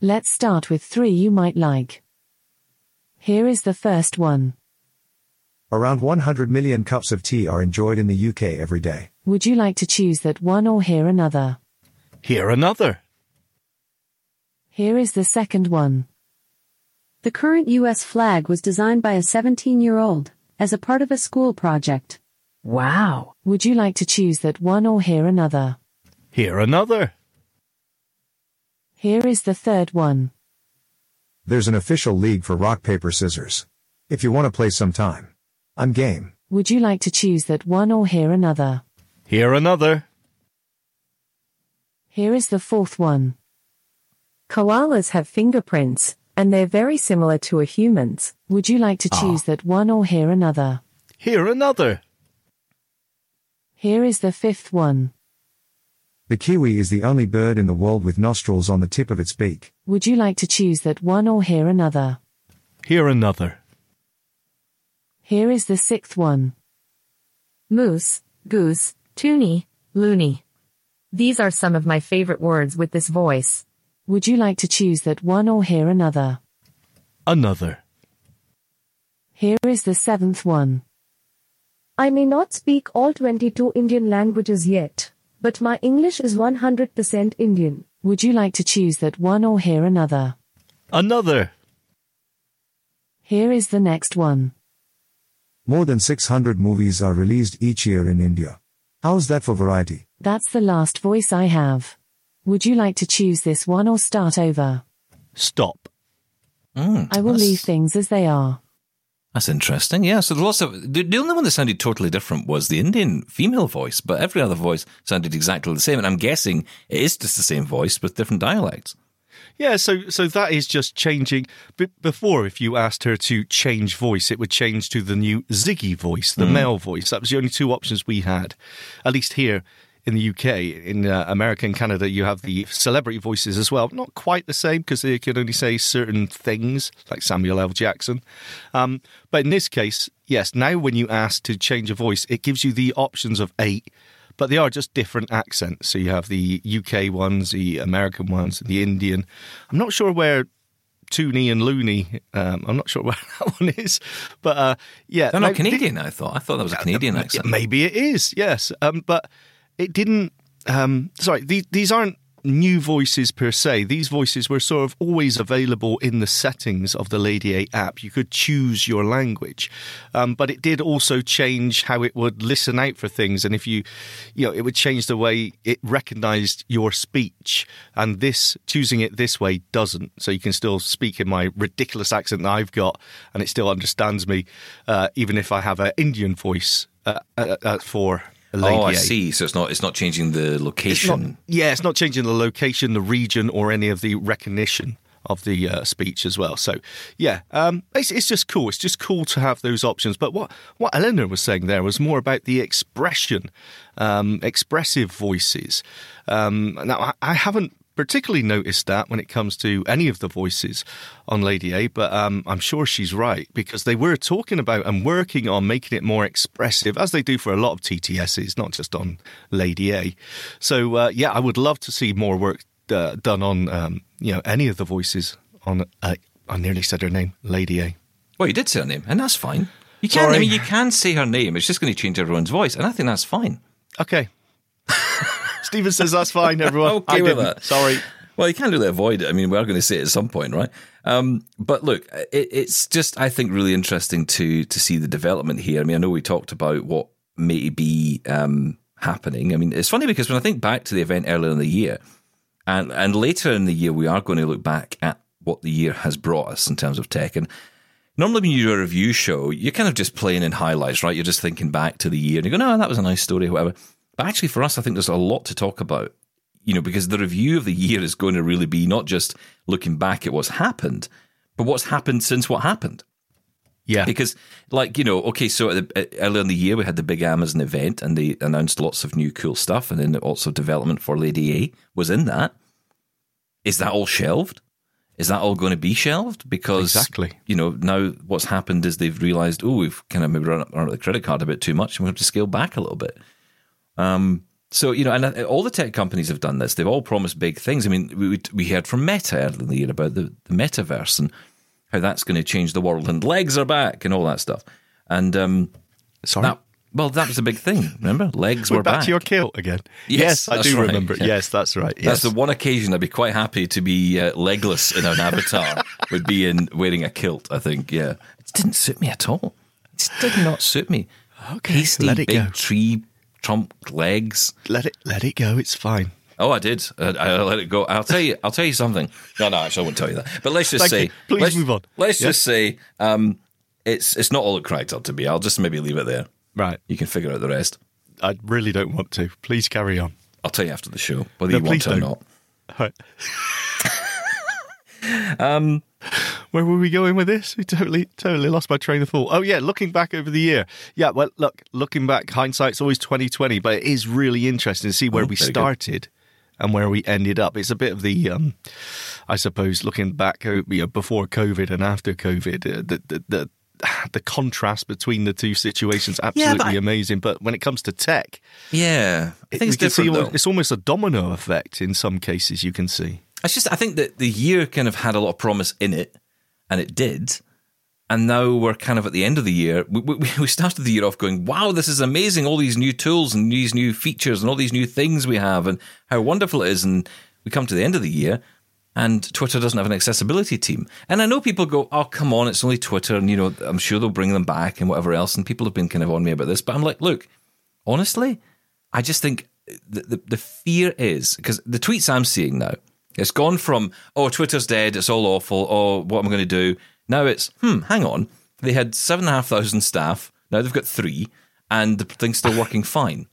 Let's start with three you might like. Here is the first one. Around 100 million cups of tea are enjoyed in the UK every day. Would you like to choose that one or hear another? Hear another. Here is the second one. The current U.S. flag was designed by a 17 year old as a part of a school project. Wow. Would you like to choose that one or hear another? Hear another. Here is the third one. There's an official league for rock, paper, scissors. If you want to play sometime, I'm game. Would you like to choose that one or hear another? Hear another. Here is the fourth one. Koalas have fingerprints, and they're very similar to a human's. Would you like to ah. choose that one or hear another? Hear another. Here is the fifth one. The kiwi is the only bird in the world with nostrils on the tip of its beak. Would you like to choose that one or hear another? Hear another. Here is the sixth one. Moose, goose, toonie, loony. These are some of my favorite words with this voice. Would you like to choose that one or hear another? Another. Here is the seventh one. I may not speak all 22 Indian languages yet, but my English is 100% Indian. Would you like to choose that one or hear another? Another. Here is the next one. More than 600 movies are released each year in India. How's that for variety? That's the last voice I have. Would you like to choose this one or start over? Stop. Mm, I will that's- leave things as they are. That's interesting. Yeah. So there's lots of the, the only one that sounded totally different was the Indian female voice, but every other voice sounded exactly the same. And I'm guessing it is just the same voice with different dialects. Yeah, so so that is just changing. B- before, if you asked her to change voice, it would change to the new Ziggy voice, the male voice. That was the only two options we had, at least here in the UK. In uh, America and Canada, you have the celebrity voices as well. Not quite the same because they can only say certain things, like Samuel L. Jackson. Um, but in this case, yes, now when you ask to change a voice, it gives you the options of eight but they are just different accents. So you have the UK ones, the American ones, the Indian. I'm not sure where Toonie and Looney. Um, I'm not sure where that one is, but uh, yeah, They're not Canadian. I thought. I thought that was a Canadian uh, accent. Maybe it is, yes. Um, but it didn't. Um, sorry, these, these aren't new voices per se. These voices were sort of always available in the settings of the Lady A app. You could choose your language, um, but it did also change how it would listen out for things. And if you, you know, it would change the way it recognized your speech. And this, choosing it this way doesn't. So you can still speak in my ridiculous accent that I've got, and it still understands me, uh, even if I have an Indian voice uh, uh, uh, for. A Lady Oh, I see. So it's not it's not changing the It's location. not, yeah, it's not changing the location, the region, or any of the recognition of the uh, speech as well. So, yeah, um, it's, it's just cool. It's just cool to have those options. But what, what Eleanor was saying there was more about the expression, um, expressive voices. Um, now, I, I haven't particularly noticed that when it comes to any of the voices on Lady A, but um, I'm sure she's right because they were talking about and working on making it more expressive, as they do for a lot of TTSs, not just on Lady A. So uh, yeah, I would love to see more work uh, done on um, you know any of the voices on. Uh, I nearly said her name, Lady A. Well, you did say her name, and that's fine. You can. Sorry. I mean, you can say her name. It's just going to change everyone's voice, and I think that's fine. Okay. Stephen says that's fine, everyone. Okay I with didn't. that. Sorry. Well, you can't really avoid it. I mean, we are going to see it at some point, right? Um, but look, it, it's just I think really interesting to to see the development here. I mean, I know we talked about what may be um, happening. I mean, it's funny because when I think back to the event earlier in the year, and and later in the year, we are going to look back at what the year has brought us in terms of tech. And normally, when you do a review show, you're kind of just playing in highlights, right? You're just thinking back to the year, and you go, "No, that was a nice story," whatever. But actually, for us, I think there's a lot to talk about you know, because the review of the year is going to really be not just looking back at what's happened, but what's happened since what happened. Yeah. Because, like, you know, okay, so the, earlier in the year, we had the big Amazon event and they announced lots of new cool stuff. And then also development for Lady A was in that. Is that all shelved? Is that all going to be shelved? Because, Exactly. you know, now what's happened is they've realized, oh, we've kind of maybe run up, run up the credit card a bit too much and we have to scale back a little bit. Um, so you know, and uh, all the tech companies have done this. They've all promised big things. I mean, we we heard from Meta earlier in the year about the, the metaverse and how that's going to change the world, and legs are back and all that stuff. And um, Sorry. that, well, that was a big thing. Remember, legs We're were back, back. to your kilt again. Yes, I do right. remember. Yeah. Yes, that's right. Yes. That's the one occasion I'd be quite happy to be uh, legless in an avatar. would be in wearing a kilt. I think. Yeah, it didn't suit me at all. It did not suit me. Okay, Pasty, let it big go. tree trump legs. let it let it go. It's fine. Oh, I did. I, I let it go. I'll tell you. I'll tell you something. No, no, actually, I won't tell you that. But let's just say. Please let's, move on. Let's Yes. just say, um, it's it's not all it cracked up to be. I'll just maybe leave it there. Right. You can figure out the rest. I really don't want to. Please carry on. I'll tell you after the show whether No, you want to or don't. not. Right. um, where were we going with this? We totally, totally lost my train of thought. Oh yeah, looking back over the year. Yeah, well, look, looking back, hindsight's always twenty twenty, but it is really interesting to see where Oh, we very good. started and where we ended up. It's a bit of the, um, I suppose, looking back, uh, you know, before COVID and after COVID, uh, the the. the the contrast between the two situations absolutely I- amazing but when it comes to tech Yeah, I think we it's can see different. it's almost a domino effect in some cases you can see It's just I think that the year kind of had a lot of promise in it, and it did. And now we're kind of at the end of the year. We, we, we started the year off going, "Wow, this is amazing! All these new tools and these new features and all these new things we have, and how wonderful it is." And we come to the end of the year, and Twitter doesn't have an accessibility team. And I know people go, "Oh, come on, it's only Twitter," and you know, I'm sure they'll bring them back and whatever else. And people have been kind of on me about this, but I'm like, look, honestly, I just think the, the, the fear is because the tweets I'm seeing now, it's gone from, oh, Twitter's dead, it's all awful, oh, what am I going to do? Now it's, hmm, hang on. They had 7,500 staff, now they've got three, and the thing's still working fine.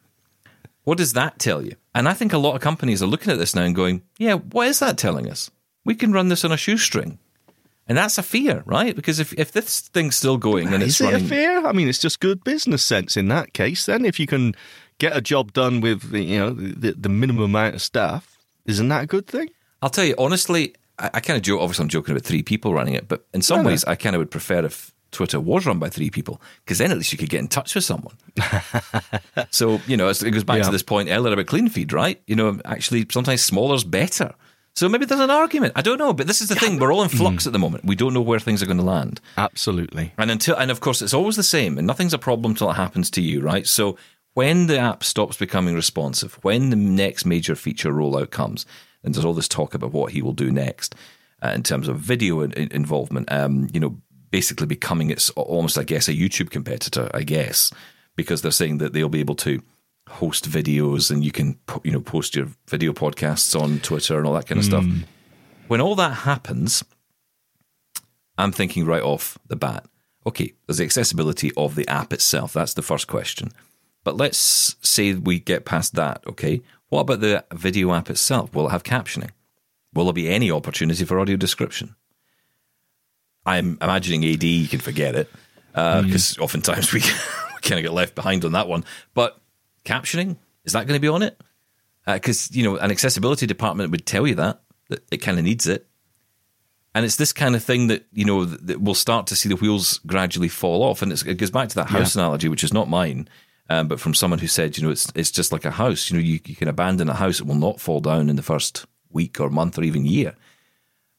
What does that tell you? And I think a lot of companies are looking at this now and going, yeah, what is that telling us? We can run this on a shoestring. And that's a fear, right? Because if, if this thing's still going and it's Is it running. a fear? I mean, it's just good business sense in that case. Then, if you can get a job done with you know the, the minimum amount of staff, isn't that a good thing? I'll tell you honestly, I, I kind of joke. Obviously, I'm joking about three people running it, but in some No, no. ways, I kind of would prefer if Twitter was run by three people because then at least you could get in touch with someone. so you know, it goes back Yeah. to this point earlier about clean feed, right? You know, actually, sometimes smaller's better. So maybe there's an argument. I don't know, but this is the thing. We're all in flux mm. at the moment. We don't know where things are going to land. Absolutely. And until, and of course, it's always the same, and nothing's a problem till it happens to you, right? So when the app stops becoming responsive, when the next major feature rollout comes, and there's all this talk about what he will do next uh, in terms of video in, in- involvement, um, you know, basically becoming its almost, I guess, a YouTube competitor, I guess, because they're saying that they'll be able to host videos and you can, you know, post your video podcasts on Twitter and all that kind of stuff. When all that happens, I'm thinking right off the bat. Okay, there's the accessibility of the app itself. That's the first question. But let's say we get past that, okay? What about the video app itself? Will it have captioning? will there be any opportunity for audio description? I'm imagining AD, you can forget it, uh, mm. because oftentimes we, we kind of get left behind on that one. But captioning, is that going to be on it? Uh, because, you know, an accessibility department would tell you that, that it kind of needs it. And it's this kind of thing that, you know, that that we'll start to see the wheels gradually fall off. And it's, it goes back to that house analogy, which is not mine, um, but from someone who said, you know, it's, it's just like a house. You know, you, you can abandon a house, it will not fall down in the first week or month or even year.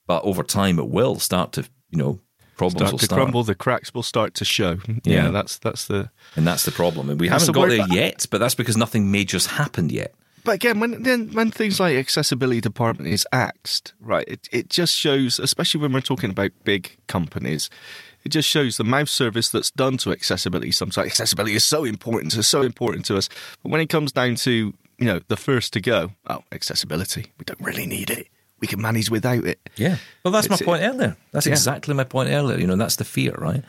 But over time, it will start to, you know, problems Start will to start. crumble, the cracks will start to show. Yeah. Yeah, that's that's the. And that's the problem. And we haven't got there yet, but that's because nothing major's happened yet. But again, when then when things like accessibility department is axed, right? It it just shows, especially when we're talking about big companies, it just shows the mouth service that's done to accessibility. Sometimes accessibility is so important, it's so important to us. But when it comes down to you know the first to go, oh, accessibility, we don't really need it. We can manage without it. Yeah. Well, that's my It's- point earlier. That's Yeah. exactly my point earlier. You know, that's the fear, right?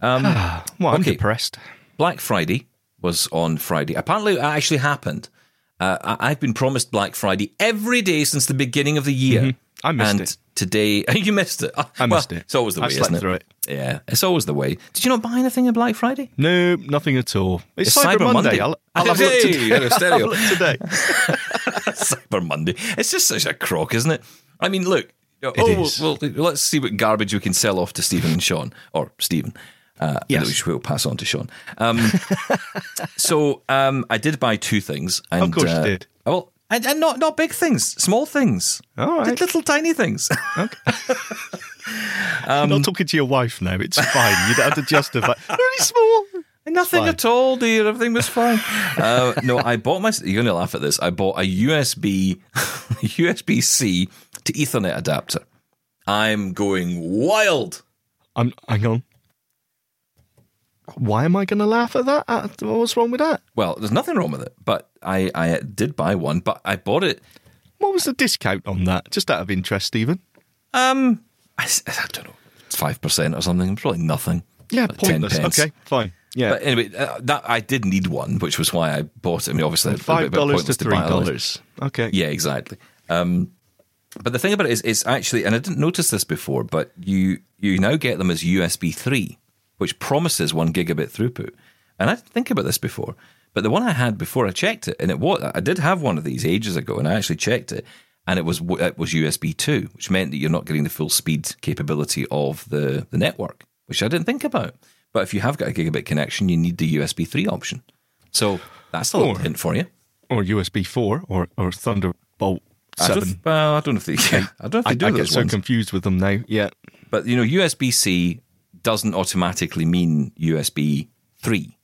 Um, Well, I'm Okay. depressed. Black Friday was on Friday. Apparently, it actually happened. Uh, I- I've been promised Black Friday every day since the beginning of the year. Mm-hmm. I missed and it. Today, you missed it. I missed it. It's always the way, I slept isn't it? through it. Yeah, it's always the way. Did you not buy anything on Black Friday? No, nothing at all. It's, It's Cyber, Cyber Monday. Monday. I'll, I'll have a look today. I'll have a stereo. look today. Cyber Monday. It's just such a crock, isn't it? I mean, look. oh, is. Well, well, let's see what garbage we can sell off to Stephen and Sean, or Stephen. Uh, Yes. Which we'll pass on to Sean. Um, so um, I did buy two things. And, Of course you uh, did. Well, and, and not not big things, small things. All right. Just little tiny things. I'm not talking to your wife now. It's fine. You don't have to justify. Really small. Nothing fine. at all, dear. Everything was fine. uh, no, I bought my. You're going to laugh at this. I bought a USB USB C to Ethernet adapter. I'm going wild. I'm. Hang on. Why am I going to laugh at that? What's wrong with that? Well, there's nothing wrong with it, but I, I did buy one, but I bought it. What was the discount on that? Just out of interest, Stephen. Um, I, I don't know, five percent or something. Probably nothing. Yeah, Like 10 pointless. Okay, fine. Yeah, But anyway, uh, that I did need one, which was why I bought it. I mean, obviously, it's a five dollars to three dollars. Okay. Yeah, exactly. Um, but the thing about it is, it's actually, and I didn't notice this before, but you you now get them as USB three, which promises one gigabit throughput. And I didn't think about this before, but the one I had before I checked it, and it was I did have one of these ages ago, and I actually checked it, and it was it was USB two, which meant that you're not getting the full speed capability of the the network, which I didn't think about. But if you have got a gigabit connection, you need the USB three option. So that's a little Or- hint for you. Or USB four or or Thunderbolt I don't, seven. well, I don't know if they. I don't know if they I, do I get so ones. confused with them now. Yeah. But you know, USB C doesn't automatically mean USB three.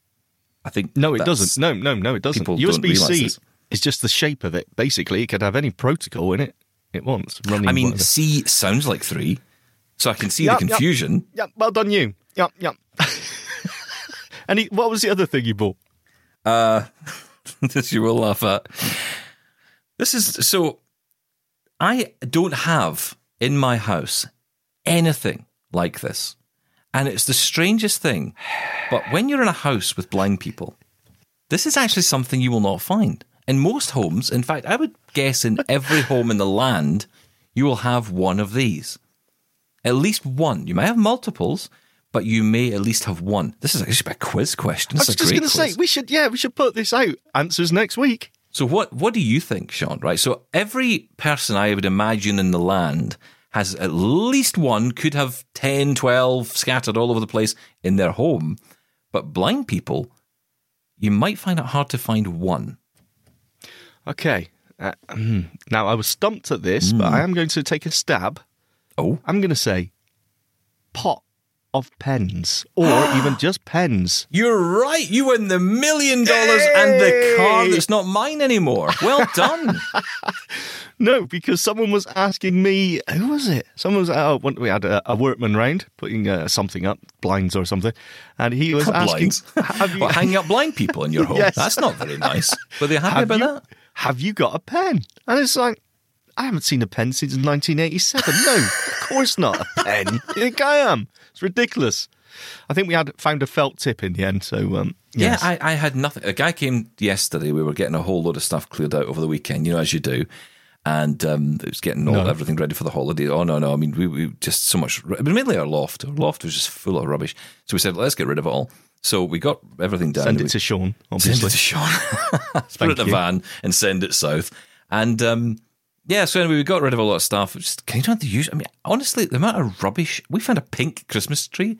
I think No, it doesn't. No, no, no, it doesn't. USB C is just the shape of it. Basically, it could have any protocol in it it wants. Running I mean, whatever. C sounds like three, so I can see Yep, the confusion. Yep, well done, you. Yep, yep. and he, what was the other thing you bought? Uh this you will laugh at. This is so. I don't have in my house anything like this, and it's the strangest thing. But when you're in a house with blind people, this is actually something you will not find in most homes. In fact, I would guess in every home in the land, you will have one of these. At least one. You may have multiples, but you may at least have one. This is actually a quiz question. I was just going to say we should. Yeah, we should put this out. Answers next week. So what what do you think, Sean? Right. So every person I would imagine in the land has at least one, could have 10, 12 scattered all over the place in their home. But blind people, you might find it hard to find one. Okay. Uh, mm, now I was stumped at this, but I am going to take a stab. Oh, I'm going to say pot of pens, or even just pens. you're right. You win the million dollars and the car that's not mine anymore. Well done. No, because someone was asking me, who was it? Someone was, oh, when we had a, a workman round putting uh, something up, blinds or something, and he was asking, you, What, hanging up blind people in your home? Yes. That's not very nice. Were they happy have about you, that? have you got a pen? And it's like, I haven't seen a pen since 1987. No, of course not a pen. You think I am? It's ridiculous. I think we had found a felt tip in the end. So um, yes. Yeah, I, I had nothing. A guy came yesterday. We were getting a whole load of stuff cleared out over the weekend, you know, as you do. and um, it was getting all No. everything ready for the holiday. Oh no, no! I mean, we, we just so much. Mean, mainly our loft. Our loft was just full of rubbish. So we said, let's get rid of it all. So we got everything down. Send We- it to Sean, send obviously. it to Sean. Put it in a van and send it south. And um, yeah, so anyway, we got rid of a lot of stuff. Just, can you not the use? I mean, honestly, the amount of rubbish we found a pink Christmas tree.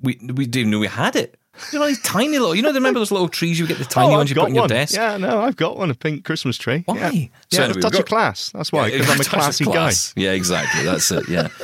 We we didn't even know we had it. You know, these tiny little. You know, remember those little trees you get the tiny oh, ones I've you put on your desk. Yeah, no, I've got one, a pink Christmas tree. Why? Yeah, So yeah anyway, touch got- of class. That's why, Yeah, because I'm a of classy guy. Yeah, exactly. That's it. Yeah.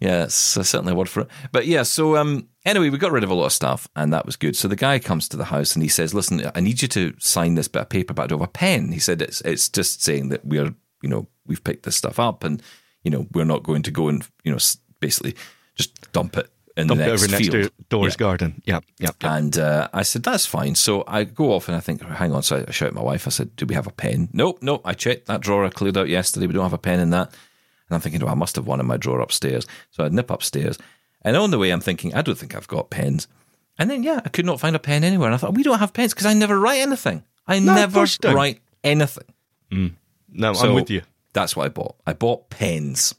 Yeah, it's uh, certainly a word for it. But yeah, so um, anyway, we got rid of a lot of stuff, and that was good. So the guy comes to the house and he says, "Listen, I need you to sign this bit of paper, but I don't have a pen." He said, "It's it's just saying that we're you know we've picked this stuff up, and you know we're not going to go and you know basically just dump it in Dump the it next over next field." to Dora's Yeah. garden. Yeah, yeah. yeah. And uh, I said, that's fine. So I go off and I think, hang on. So I shout at my wife. I said, do we have a pen? Nope, nope. I checked that drawer I cleared out yesterday. We don't have a pen in that. And I'm thinking, oh, I must have one in my drawer upstairs. So I nip upstairs. And on the way, I'm thinking, I don't think I've got pens. And then, yeah, I could not find a pen anywhere. And I thought, we don't have pens because I never write anything. I No, never course you don't. write anything. No, So I'm with you. That's what I bought. I bought pens.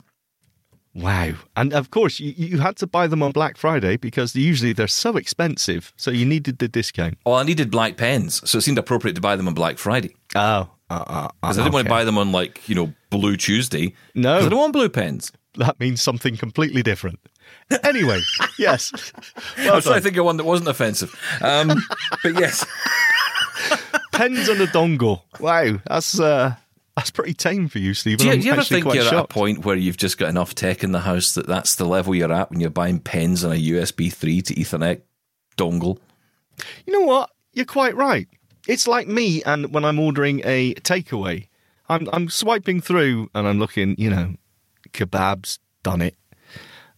Wow. And of course, you, you had to buy them on Black Friday because usually they're so expensive. So you needed the discount. Oh, I needed black pens. So it seemed appropriate to buy them on Black Friday. Oh, uh, uh, Because I didn't want to buy them on, like, you know, Blue Tuesday. No. I don't want blue pens. That means something completely different. Anyway, yes. Well I'm trying to think of one that wasn't offensive. Um, but yes, Pens and a dongle. Wow, that's uh, that's pretty tame for you, Stephen. do you, do you ever think you're at a point where you've just got enough tech in the house that that's the level you're at when you're buying pens and a USB 3 to Ethernet dongle? You know what? You're quite right. It's like me, and when I'm ordering a takeaway, I'm I'm swiping through and I'm looking. You know, kebabs done it,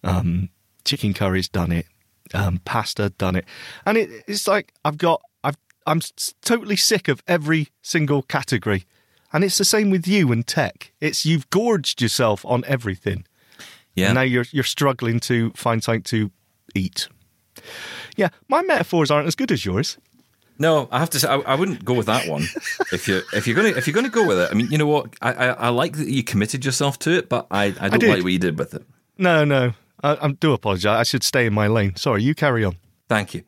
um, chicken curries done it, um, pasta done it, and it, it's like I've got I've I'm totally sick of every single category, and it's the same with you and tech. It's you've gorged yourself on everything. Yeah. And now you're you're struggling to find something to eat. Yeah, my metaphors aren't as good as yours. No, I have to say I, I wouldn't go with that one. if you if you're gonna if you're gonna go with it, I mean, you know what? I, I, I like that you committed yourself to it, but I, I don't did. like what you did with it. No, no. I, I do apologise. I should stay in my lane. Sorry, you carry on. Thank you.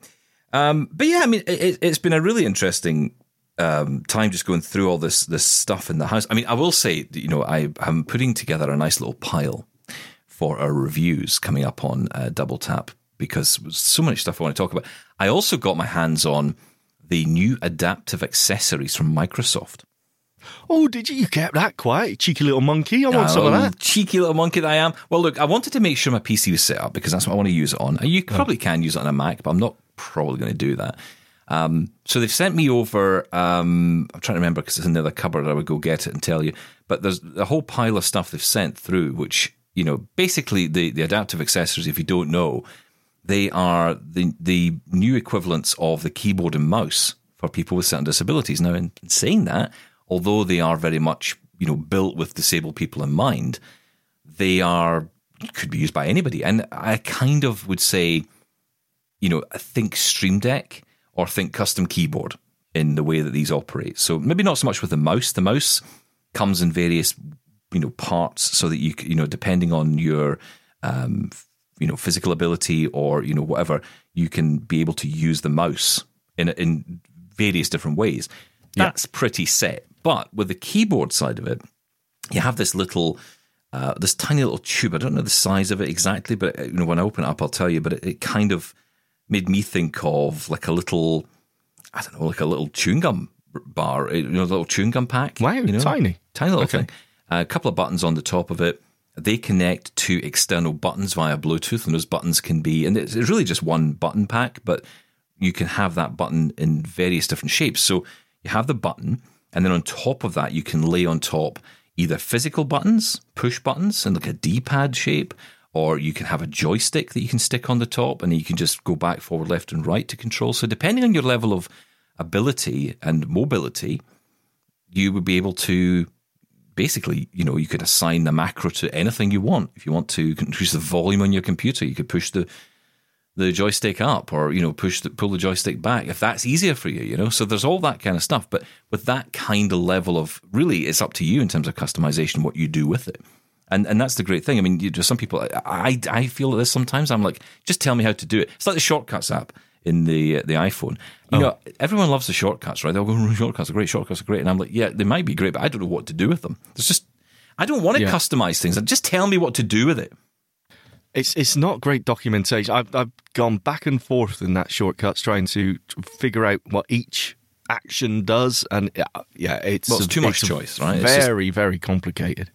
Um, but yeah, I mean, it, it's been a really interesting um, time just going through all this this stuff in the house. I mean, I will say, you know, I am putting together a nice little pile for our reviews coming up on uh, Double Tap because there's so much stuff I want to talk about. I also got my hands on the new adaptive accessories from Microsoft. Oh, did you? You kept that quiet, cheeky little monkey. I want some of Oh, that. Cheeky little monkey that I am. Well, look, I wanted to make sure my PC was set up because that's what I want to use it on. You probably can use it on a Mac, but I'm not probably going to do that. Um, so they've sent me over. Um, I'm trying to remember because it's in the other cupboard. I would go get it and tell you. But there's a whole pile of stuff they've sent through, which you know, basically the the adaptive accessories. If you don't know, they are the the new equivalents of the keyboard and mouse for people with certain disabilities. Now, in saying that, although they are very much you know built with disabled people in mind, they are could be used by anybody. And I kind of would say, you know, I think Stream Deck or think custom keyboard in the way that these operate. So maybe not so much with the mouse. The mouse comes in various you know parts so that you you know depending on your um, you know physical ability or you know whatever you can be able to use the mouse in in various different ways. That's pretty set. But with the keyboard side of it, you have this little uh, this tiny little tube. I don't know the size of it exactly, but uh, you know when I open it up, I'll tell you. But it, it kind of made me think of like a little, I don't know, like a little chewing gum bar, eh, you know, a little chewing gum pack. Wow, you know? tiny. tiny little Okay. thing. a couple of buttons on the top of it. They connect to external buttons via Bluetooth, and those buttons can be, and it's it's really just one button pack, but you can have that button in various different shapes. So you have the button, and then on top of that, you can lay on top either physical buttons, push buttons, in like a D pad shape, or you can have a joystick that you can stick on the top, and you can just go back, forward, left, and right to control. So depending on your level of ability and mobility, you would be able to basically, you know, you could assign the macro to anything you want. If you want to increase the volume on your computer, you could push the the joystick up or you know push the, pull the joystick back if that's easier for you you know so there's all that kind of stuff but with that kind of level of really it's up to you in terms of customization what you do with it and and that's the great thing i mean you, just some people i i feel this sometimes i'm like just tell me how to do it it's like the shortcuts app in the uh, the iphone you Oh. know everyone loves the shortcuts right they'll go "Oh, shortcuts are great shortcuts are great and i'm like yeah they might be great but i don't know what to do with them there's just i don't want to Yeah. customize things just tell me what to do with it It's it's not great documentation. I've I've gone back and forth in that shortcuts trying to figure out what each action does, and uh, yeah, it's Well, it's too much it's choice, right? It's just- Very very complicated.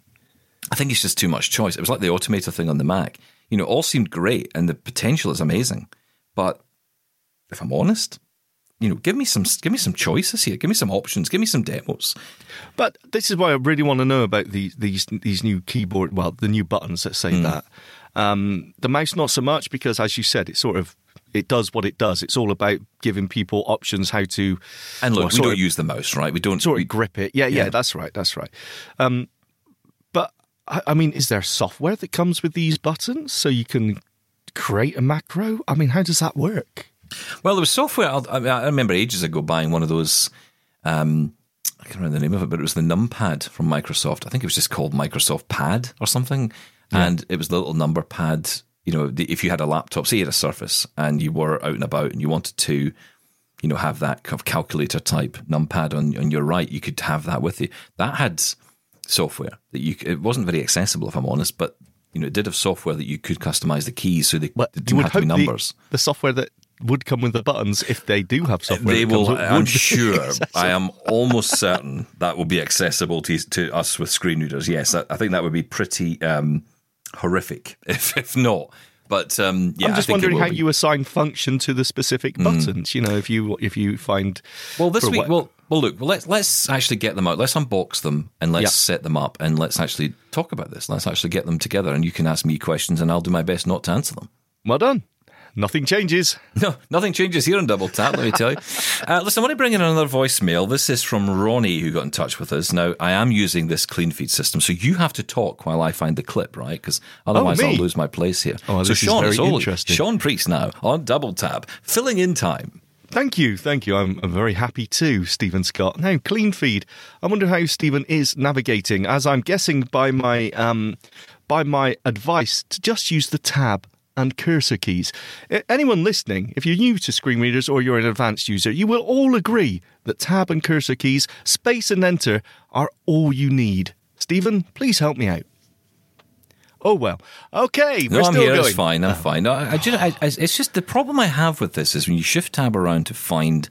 I think it's just too much choice. It was like the automator thing on the Mac. You know, it all seemed great and the potential is amazing. But if I'm honest, you know, give me some give me some choices here. Give me some options. Give me some demos. But this is why I really want to know about these these these new keyboard, well, the new buttons. Let's Hmm. say that um, the mouse not so much because, as you said, it sort of it does what it does. It's all about giving people options how to And look, well, we don't of- use the mouse, right? We don't. sort we- of grip it. Yeah, yeah, Yeah. that's right, that's right. Um, I, I mean, is there software that comes with these buttons so you can create a macro? I mean, how does that work? Well, there was software. I, I remember ages ago buying one of those. Um, I can't remember the name of it, but it was the numpad from Microsoft. I think it was just called Microsoft Pad or something, and it was the little number pad. You know, the, if you had a laptop, say you had a Surface, and you were out and about, and you wanted to, you know, have that kind of calculator type numpad on on your right, you could have that with you. That had software that you it wasn't very accessible, if I'm honest, but you know, it did have software that you could customize the keys so they, But they didn't have to be hope the- numbers. The, software that would come with the buttons, if they do have software, They will. I'm sure. I am almost certain that will be accessible to to us with screen readers. Yes, I, I think that would be pretty um, horrific if if not. But um, yeah, I'm I just wondering how be. you assign function to the specific buttons. You know, if you if you find Well, this week, what- well, well, look, well, let's let's actually get them out. Let's unbox them and let's Yeah. set them up and let's actually talk about this. Let's actually get them together, and you can ask me questions, and I'll do my best not to answer them. well done. Nothing changes. No, nothing changes here on Double Tap, let me tell you. Uh, listen, I want to bring in another voicemail. This is from Ronnie, who got in touch with us. Now, I am using this clean feed system, so you have to talk while I find the clip, right? Because otherwise Oh. I'll lose my place here. Oh, so, this is Sean, very it's all- interesting. Sean Preece now on Double Tap, filling in time. Thank you, thank you. I'm, I'm very happy too, Stephen Scott. Now, clean feed. I wonder how Stephen is navigating, as I'm guessing by my um, by my advice to just use the tab and cursor keys. Anyone listening, if you're new to screen readers or you're an advanced user, you will all agree that tab and cursor keys, space and enter, are all you need. Stephen, please help me out. Oh well. Okay, No, we're I'm still here. going. It's fine. I'm fine. No, I, I, just, I, it's just the problem I have with this is when you shift tab around to find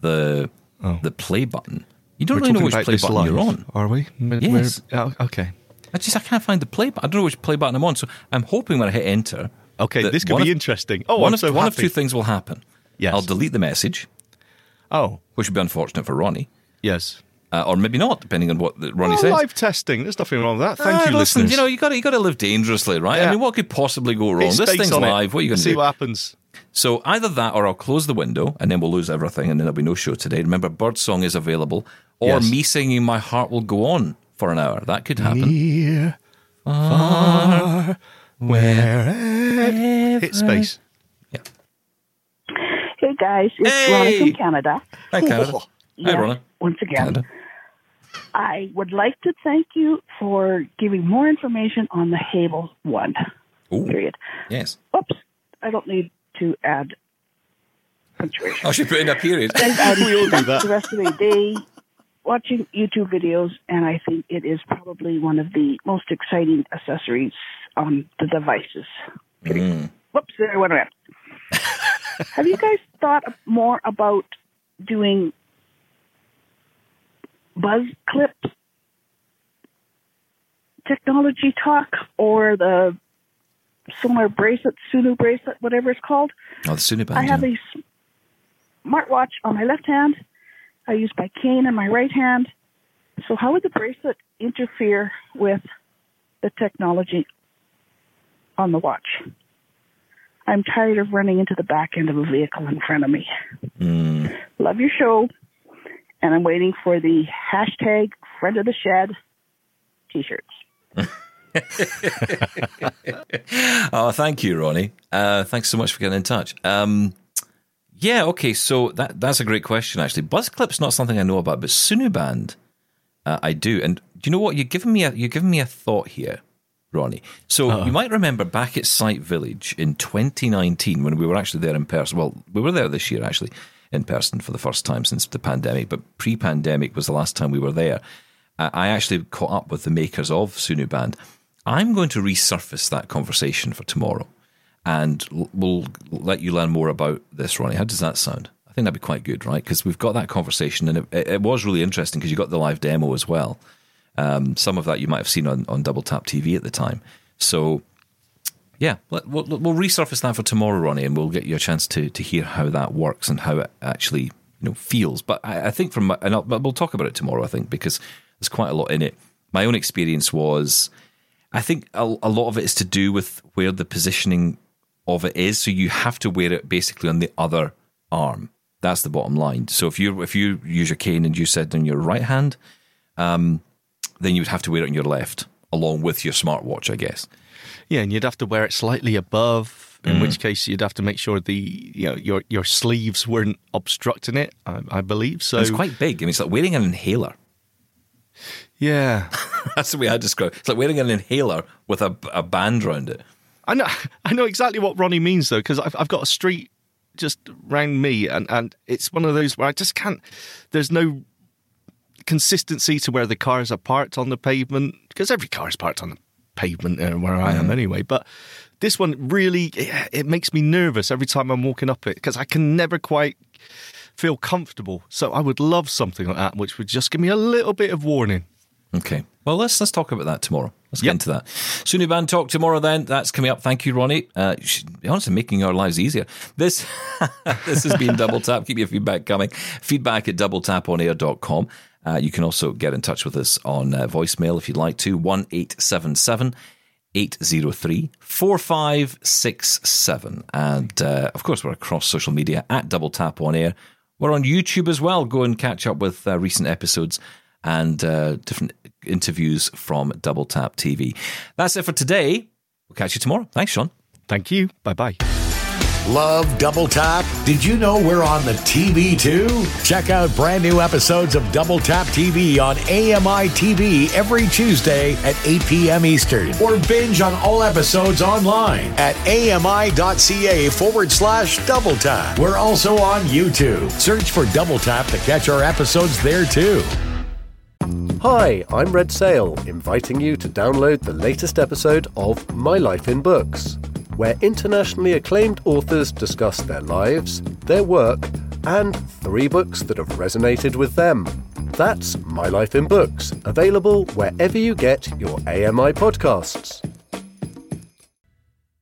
the oh. the play button, you don't Oh. We're really know which play button live, you're on. Are we? We're- Yes. oh, okay. I just I can't find the play button. I don't know which play button I'm on. So I'm hoping when I hit enter. Okay, this could be of- interesting. Oh, one I'm of so one of two things will happen. Yes. I'll delete the message, Oh, which would be unfortunate for Ronnie, yes. Uh, or maybe not, depending on what the- Ronnie Well, says. live testing. There's nothing wrong with that. Thank Ah, you, listen, listeners. You know, you got to you got to live dangerously, right? I mean, what could possibly go wrong? It's This thing's on it. live. What are you going to See do? what happens. So either that, or I'll close the window, and then we'll lose everything, and then there'll be no show today. Remember, Birdsong is available, or Yes. me singing "My Heart Will Go On" for an hour. That could happen. Near, far, wherever. Hit space. Hey guys, it's Hey! Ronna from Canada. Hi, Canada. Hi, Yeah, Ronna. Once again, Canada. I would like to thank you for giving more information on the Hable one. Ooh, Period. yes. Oops, I don't need to add punctuation. I should put in a period. I We all do that. the rest of the day watching YouTube videos, and I think it is probably one of the most exciting accessories on the devices. Mm. Whoops, there I went around. Have you guys thought more about doing buzz clip technology talk or the sonar bracelet, Sunu bracelet, whatever it's called? Oh, the Sunny I have yeah. a smartwatch on my left hand. I use my cane in my right hand. So how would the bracelet interfere with the technology on the watch? I'm tired of running into the back end of a vehicle in front of me. Mm. Love your show, and I'm waiting for the hashtag friend of the shed t-shirts. oh, thank you, Ronnie. Uh, thanks so much for getting in touch. Um, yeah, okay, so that that's a great question, actually. Buzz clip's not something I know about, but Sunuband, uh, I do. And do you know what? You're giving me a you're giving me a thought here, Ronnie. So Uh-huh. you might remember back at Sight Village in 2019 when we were actually there in person. Well, we were there this year actually in person for the first time since the pandemic, but pre-pandemic was the last time we were there. I actually caught up with the makers of Sunuband. I'm going to resurface that conversation for tomorrow, and we'll let you learn more about this, Ronnie. How does that sound? I think that'd be quite good, right? Because we've got that conversation, and it, it, it was really interesting because you got the live demo as well. Um, some of that you might have seen on, on Double Tap TV at the time. So, yeah, we'll, we'll resurface that for tomorrow, Ronnie, and we'll get you a chance to to hear how that works and how it actually you know feels. But I, I think from my, and I'll, but we'll talk about it tomorrow. I think because there's quite a lot in it. My own experience was, I think a, a lot of it is to do with where the positioning of it is. So you have to wear it basically on the other arm. That's the bottom line. So if you if you use your cane and you said on your right hand, um, then you would have to wear it on your left along with your smartwatch, I guess. Yeah, and you'd have to wear it slightly above, in Mm. which case you'd have to make sure the you know your your sleeves weren't obstructing it. I, I believe so. it's quite big. I mean, it's like wearing an inhaler. yeah, That's the way I describe. it. It's like wearing an inhaler with a, a band around it. I know I know exactly what Ronnie means though, because I've I've got a street just round me, and and it's one of those where I just can't. There's no consistency to where the cars are parked on the pavement because every car is parked on the pavement uh, where I am anyway. But this one really it, it makes me nervous every time I'm walking up it because I can never quite feel comfortable. So I would love something like that, which would just give me a little bit of warning. Okay. Well, let's let's talk about that tomorrow. Let's get into that. Sunuband talk tomorrow. Then that's coming up. Thank you, Ronnie. Uh, honestly making our lives easier. This this has been Double Tap. Keep your feedback coming. Feedback at doubletaponair.com. Uh, you can also get in touch with us on uh, voicemail if you'd like to. One eight seven seven. 803 4567. And uh, of course, we're across social media at Double Tap On Air. We're on YouTube as well. Go and catch up with uh, recent episodes and uh, different interviews from Double Tap TV. That's it for today. We'll catch you tomorrow. Thanks, Sean. Thank you. Bye bye. Love Double Tap? Did you know we're on the TV too? Check out brand new episodes of Double Tap TV on AMI TV every Tuesday at 8 p.m. Eastern. Or binge on all episodes online at ami.ca forward slash double tap. We're also on YouTube. Search for Double Tap to catch our episodes there too. Hi, I'm Red Sale, inviting you to download the latest episode of My Life in Books, where internationally acclaimed authors discuss their lives, their work, and three books that have resonated with them. That's My Life in Books, available wherever you get your AMI podcasts.